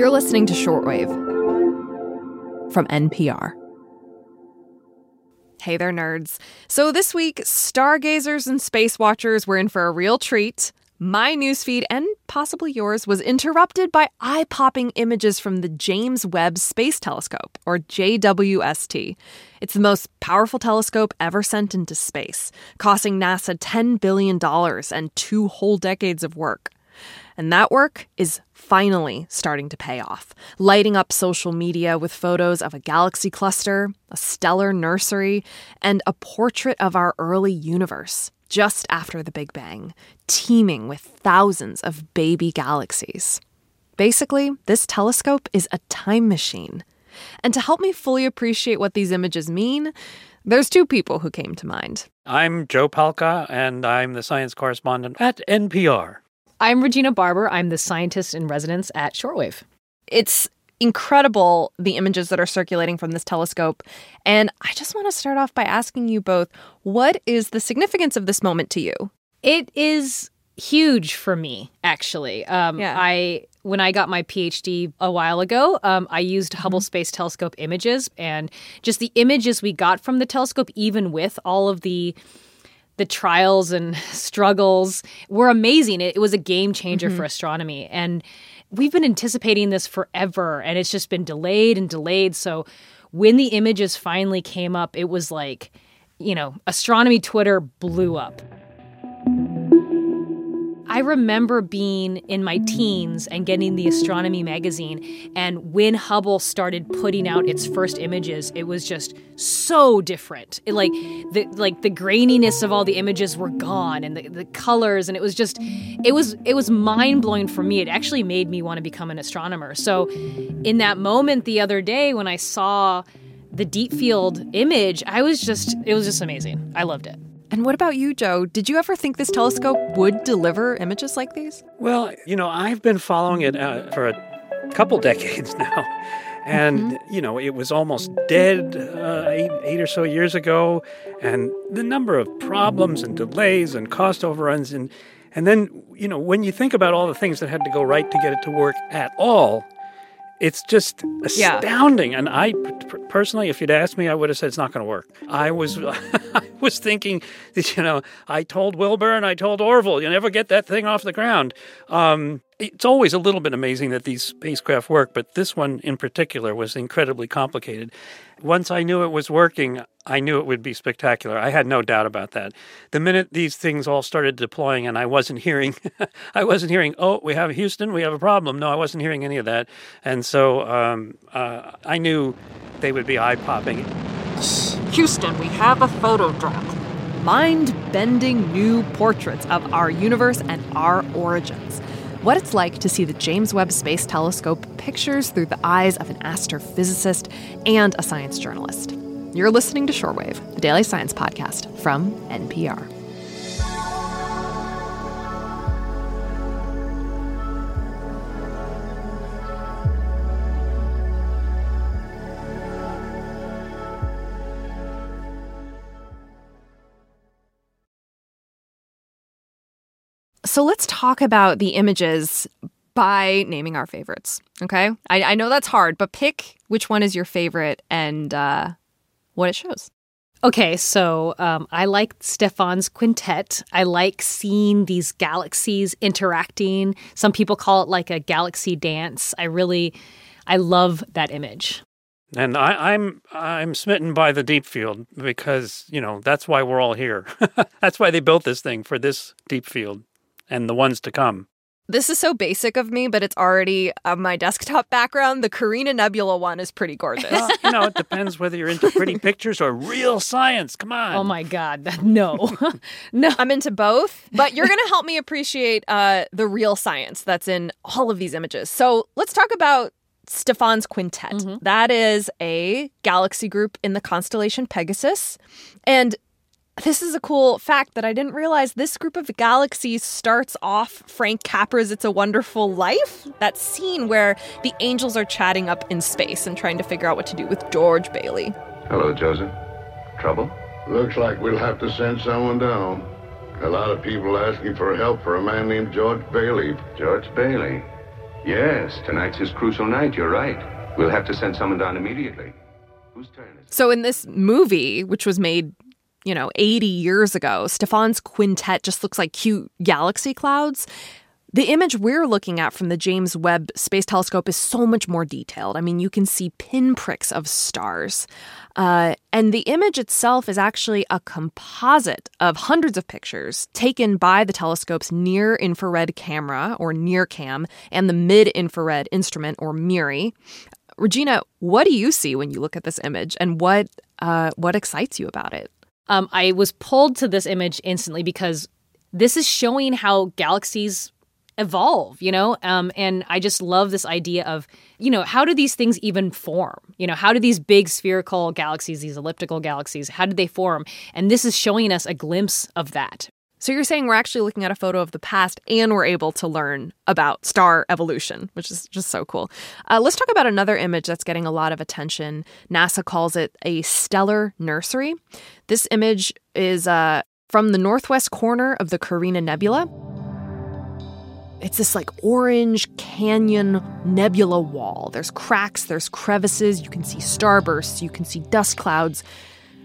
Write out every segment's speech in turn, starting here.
You're listening to Shortwave from NPR. Hey there, nerds. So this week, stargazers and space watchers were in for a real treat. My newsfeed, and possibly yours, was interrupted by eye popping images from the James Webb Space Telescope, or JWST. It's the most powerful telescope ever sent into space, costing NASA $10 billion and two whole decades of work. And that work is finally starting to pay off, lighting up social media with photos of a galaxy cluster, a stellar nursery, and a portrait of our early universe just after the Big Bang, teeming with thousands of baby galaxies. Basically, this telescope is a time machine. And to help me fully appreciate what these images mean, there's two people who came to mind. I'm Joe Palca, and I'm the science correspondent at NPR. I'm Regina Barber. I'm the scientist in residence at Shortwave. It's incredible the images that are circulating from this telescope. And I just want to start off by asking you both what is the significance of this moment to you? It is huge for me, actually. Um, yeah. I when I got my PhD a while ago, um, I used mm-hmm. Hubble Space Telescope images, and just the images we got from the telescope, even with all of the the trials and struggles, were amazing. It, it was a game changer mm-hmm. for astronomy, and we've been anticipating this forever and it's just been delayed and delayed. So when the images finally came up, it was like, you know, astronomy Twitter blew up. I remember being in my teens and getting the astronomy magazine. And when Hubble started putting out its first images, it was just so different. It, like the like the graininess of all the images were gone and the, the colors and it was just it was it was mind blowing for me. It actually made me want to become an astronomer. So in that moment the other day when I saw the deep field image, I was just it was just amazing. I loved it. And what about you, Joe? Did you ever think this telescope would deliver images like these? Well, you know, I've been following it uh, for a couple decades now. And, mm-hmm. you know, it was almost dead uh, eight, eight or so years ago. And the number of problems and delays and cost overruns. And, and then, you know, when you think about all the things that had to go right to get it to work at all, it's just astounding. Yeah. And I personally, if you'd asked me, I would have said it's not going to work. I was, I was thinking that you know, I told Wilbur and I told Orville, you never get that thing off the ground. Um, it's always a little bit amazing that these spacecraft work, but this one in particular was incredibly complicated. Once I knew it was working, I knew it would be spectacular. I had no doubt about that. The minute these things all started deploying and I wasn't hearing I wasn't hearing, "Oh, we have Houston, we have a problem." No, I wasn't hearing any of that. And so um, uh, I knew they would be eye-popping. Houston, we have a photo drop. Mind-bending new portraits of our universe and our origins what it's like to see the James Webb Space Telescope pictures through the eyes of an astrophysicist and a science journalist. You're listening to Shortwave, the daily science podcast from NPR. So let's talk about the images by naming our favorites. Okay. I, I know that's hard, but pick which one is your favorite and uh, what it shows. Okay, so um, I like Stephan's quintet. I like seeing these galaxies interacting. Some people call it like a galaxy dance. I really, I love that image. And I, I'm I'm smitten by the deep field because you know that's why we're all here. that's why they built this thing for this deep field and the ones to come. This is so basic of me, but it's already on my desktop background. The Carina Nebula one is pretty gorgeous. Well, you know, it depends whether you're into pretty pictures or real science. Come on. Oh my God. No. no. I'm into both, but you're going to help me appreciate uh, the real science that's in all of these images. So let's talk about Stephan's Quintet. Mm-hmm. That is a galaxy group in the constellation Pegasus. And this is a cool fact that I didn't realize. This group of galaxies starts off Frank Capra's It's a Wonderful Life. That scene where the angels are chatting up in space and trying to figure out what to do with George Bailey. Hello, Joseph. Trouble? Looks like we'll have to send someone down. A lot of people asking for help for a man named George Bailey. George Bailey? Yes, tonight's his crucial night. You're right. We'll have to send someone down immediately. Whose turn is it? So, in this movie, which was made, you know, 80 years ago, Stephan's quintet just looks like cute galaxy clouds. The image we're looking at from the James Webb Space Telescope is so much more detailed. I mean, you can see pinpricks of stars. Uh, and the image itself is actually a composite of hundreds of pictures taken by the telescope's near infrared camera, or NIRCam, and the mid infrared instrument, or MIRI. Regina, what do you see when you look at this image, and what uh, what excites you about it? Um, I was pulled to this image instantly because this is showing how galaxies evolve, you know? Um, and I just love this idea of, you know, how do these things even form? You know, how do these big spherical galaxies, these elliptical galaxies, how did they form? And this is showing us a glimpse of that. So you're saying we're actually looking at a photo of the past and we're able to learn about star evolution, which is just so cool. Uh, let's talk about another image that's getting a lot of attention. NASA calls it a stellar nursery. This image is uh, from the northwest corner of the Carina Nebula. It's this like orange canyon nebula wall. There's cracks, there's crevices, you can see starbursts, you can see dust clouds.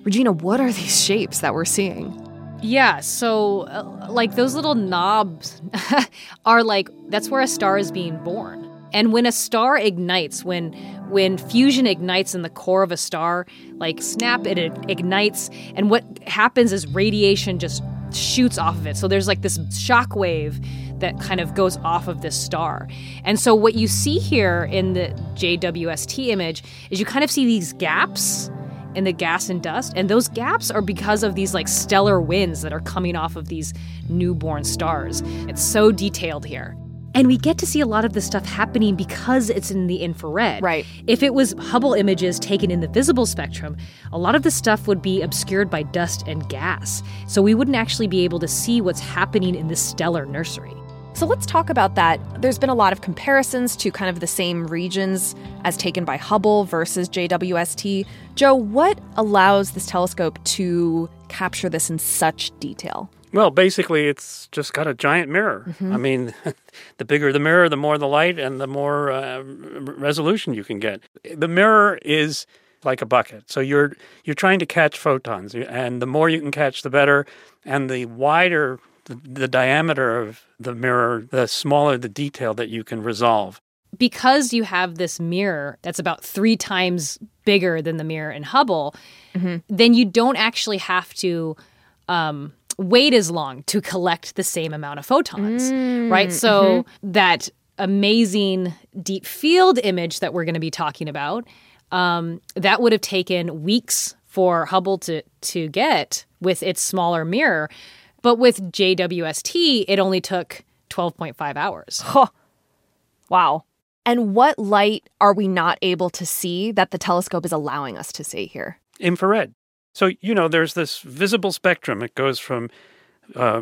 Regina, what are these shapes that we're seeing? Yeah, so uh, like those little knobs are like that's where a star is being born. And when a star ignites, when when fusion ignites in the core of a star, like snap it, it ignites and what happens is radiation just shoots off of it. So there's like this shock wave that kind of goes off of this star. And so what you see here in the JWST image is you kind of see these gaps in the gas and dust and those gaps are because of these like stellar winds that are coming off of these newborn stars. It's so detailed here. And we get to see a lot of this stuff happening because it's in the infrared. Right. If it was Hubble images taken in the visible spectrum, a lot of the stuff would be obscured by dust and gas. So we wouldn't actually be able to see what's happening in this stellar nursery. So let's talk about that. There's been a lot of comparisons to kind of the same regions as taken by Hubble versus JWST. Joe, what allows this telescope to capture this in such detail? Well, basically, it's just got a giant mirror. Mm-hmm. I mean, the bigger the mirror, the more the light and the more uh, resolution you can get. The mirror is like a bucket. So you're you're trying to catch photons, and the more you can catch, the better. And the wider the, the diameter of the mirror, the smaller the detail that you can resolve. Because you have this mirror that's about three times bigger than the mirror in Hubble, mm-hmm. then you don't actually have to um, wait as long to collect the same amount of photons, mm, right? So mm-hmm. that amazing deep field image that we're going to be talking about, um, that would have taken weeks for Hubble to to get with its smaller mirror. But with JWST, it only took 12.5 hours. Huh. Wow. And what light are we not able to see that the telescope is allowing us to see here? Infrared. So, you know, there's this visible spectrum. It goes from uh,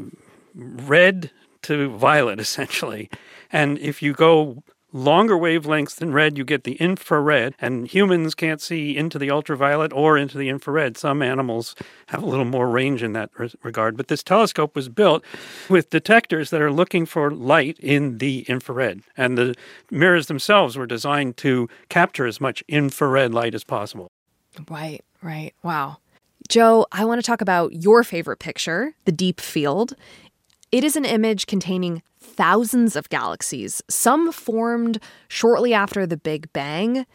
red to violet, essentially. And if you go longer wavelengths than red, you get the infrared, and humans can't see into the ultraviolet or into the infrared. Some animals have a little more range in that regard. But this telescope was built with detectors that are looking for light in the infrared, and the mirrors themselves were designed to capture as much infrared light as possible. Right, right. Wow. Joe, I want to talk about your favorite picture, the deep field. It is an image containing thousands of galaxies, some formed shortly after the Big Bang.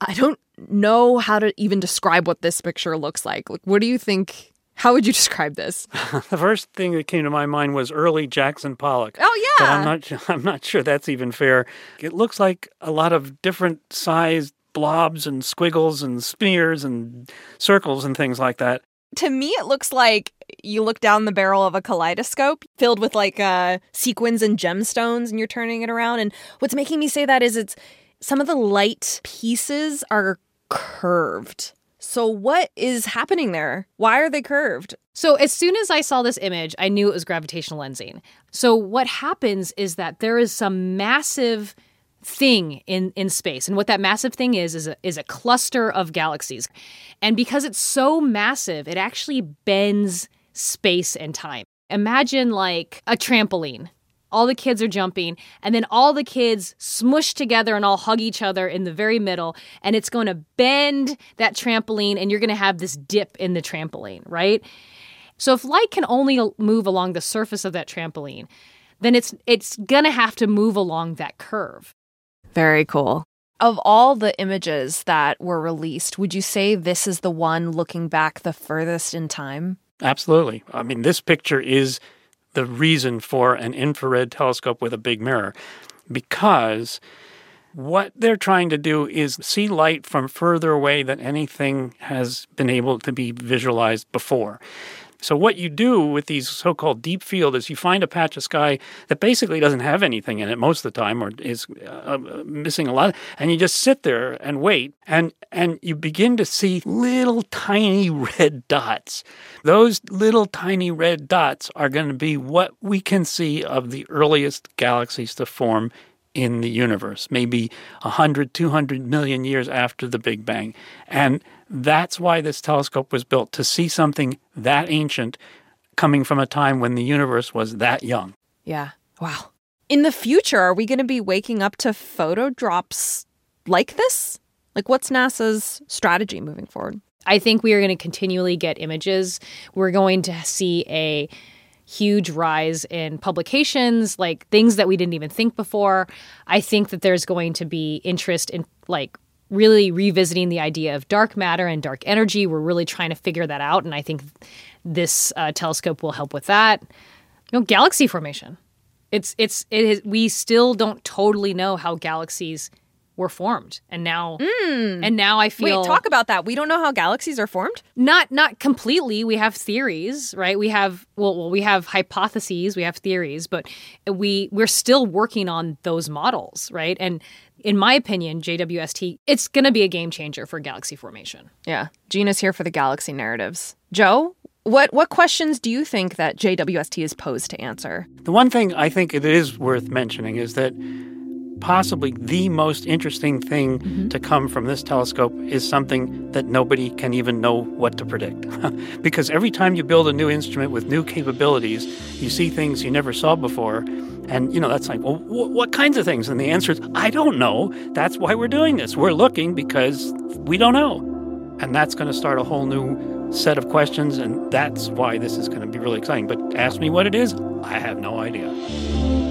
I don't know how to even describe what this picture looks like. Like, What do you think? How would you describe this? the first thing that came to my mind was early Jackson Pollock. Oh yeah, but I'm not. I'm not sure that's even fair. It looks like a lot of different sized blobs and squiggles and smears and circles and things like that to me it looks like you look down the barrel of a kaleidoscope filled with like uh, sequins and gemstones and you're turning it around. And what's making me say that is it's some of the light pieces are curved. So what is happening there? Why are they curved? So as soon as i saw this image i knew it was gravitational lensing. So what happens is that there is some massive thing in in space and what that massive thing is is a, is a cluster of galaxies and because it's so massive it actually bends space and time imagine like a trampoline all the kids are jumping, and then all the kids smush together and all hug each other in the very middle, and it's going to bend that trampoline, and you're going to have this dip in the trampoline, right? So if light can only move along the surface of that trampoline, then it's it's going to have to move along that curve. Very cool. Of all the images that were released, would you say this is the one looking back the furthest in time? Absolutely. I mean, this picture is the reason for an infrared telescope with a big mirror because what they're trying to do is see light from further away than anything has been able to be visualized before. So, what you do with these so called deep field is you find a patch of sky that basically doesn't have anything in it most of the time or is uh, missing a lot, and you just sit there and wait, and, and you begin to see little tiny red dots. Those little tiny red dots are going to be what we can see of the earliest galaxies to form in the universe, maybe 100, 200 million years after the Big Bang. And that's why this telescope was built to see something that ancient coming from a time when the universe was that young. Yeah. Wow. In the future, are we going to be waking up to photo drops like this? Like, what's NASA's strategy moving forward? I think we are going to continually get images. We're going to see a huge rise in publications, like things that we didn't even think before. I think that there's going to be interest in like really revisiting the idea of dark matter and dark energy. We're really trying to figure that out, and I think this uh, telescope will help with that. You know, galaxy formation. It's it's it is, we still don't totally know how galaxies were formed. And now mm. and now i feel wait talk about that. We don't know how galaxies are formed? Not not completely. We have theories right? We have well, well we have hypotheses we have theories but we we're still working on those models right? And in my opinion jwst it's going to be a game changer for galaxy formation. Yeah. Gina's here for the galaxy narratives. Joe what what questions do you think that JWST is posed to answer? The one thing I think it is worth mentioning is that possibly the most interesting thing mm-hmm. to come from this telescope is something that nobody can even know what to predict. because every time you build a new instrument with new capabilities, you see things you never saw before. And, you know, that's like, well, wh- what kinds of things? And the answer is, I don't know. That's why we're doing this. We're looking because we don't know. And that's going to start a whole new set of questions. And that's why this is going to be really exciting. But ask me what it is, I have no idea.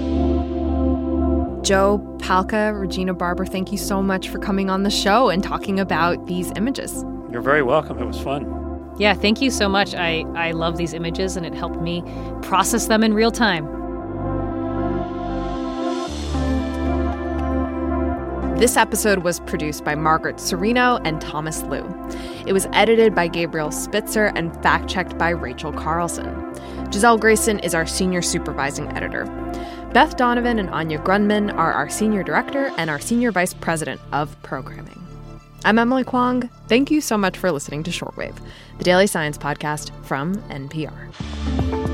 Joe, Palca, Regina Barber, thank you so much for coming on the show and talking about these images. You're very welcome. It was fun. Yeah, thank you so much. I, I love these images and it helped me process them in real time. This episode was produced by Margaret Cirino and Thomas Lu. It was edited by Gabriel Spitzer and fact checked by Rachel Carlson. Gisele Grayson is our senior supervising editor. Beth Donovan and Anya Grundmann are our senior director and our senior vice president of programming. I'm Emily Kwong. Thank you so much for listening to Shortwave, the daily science podcast from NPR.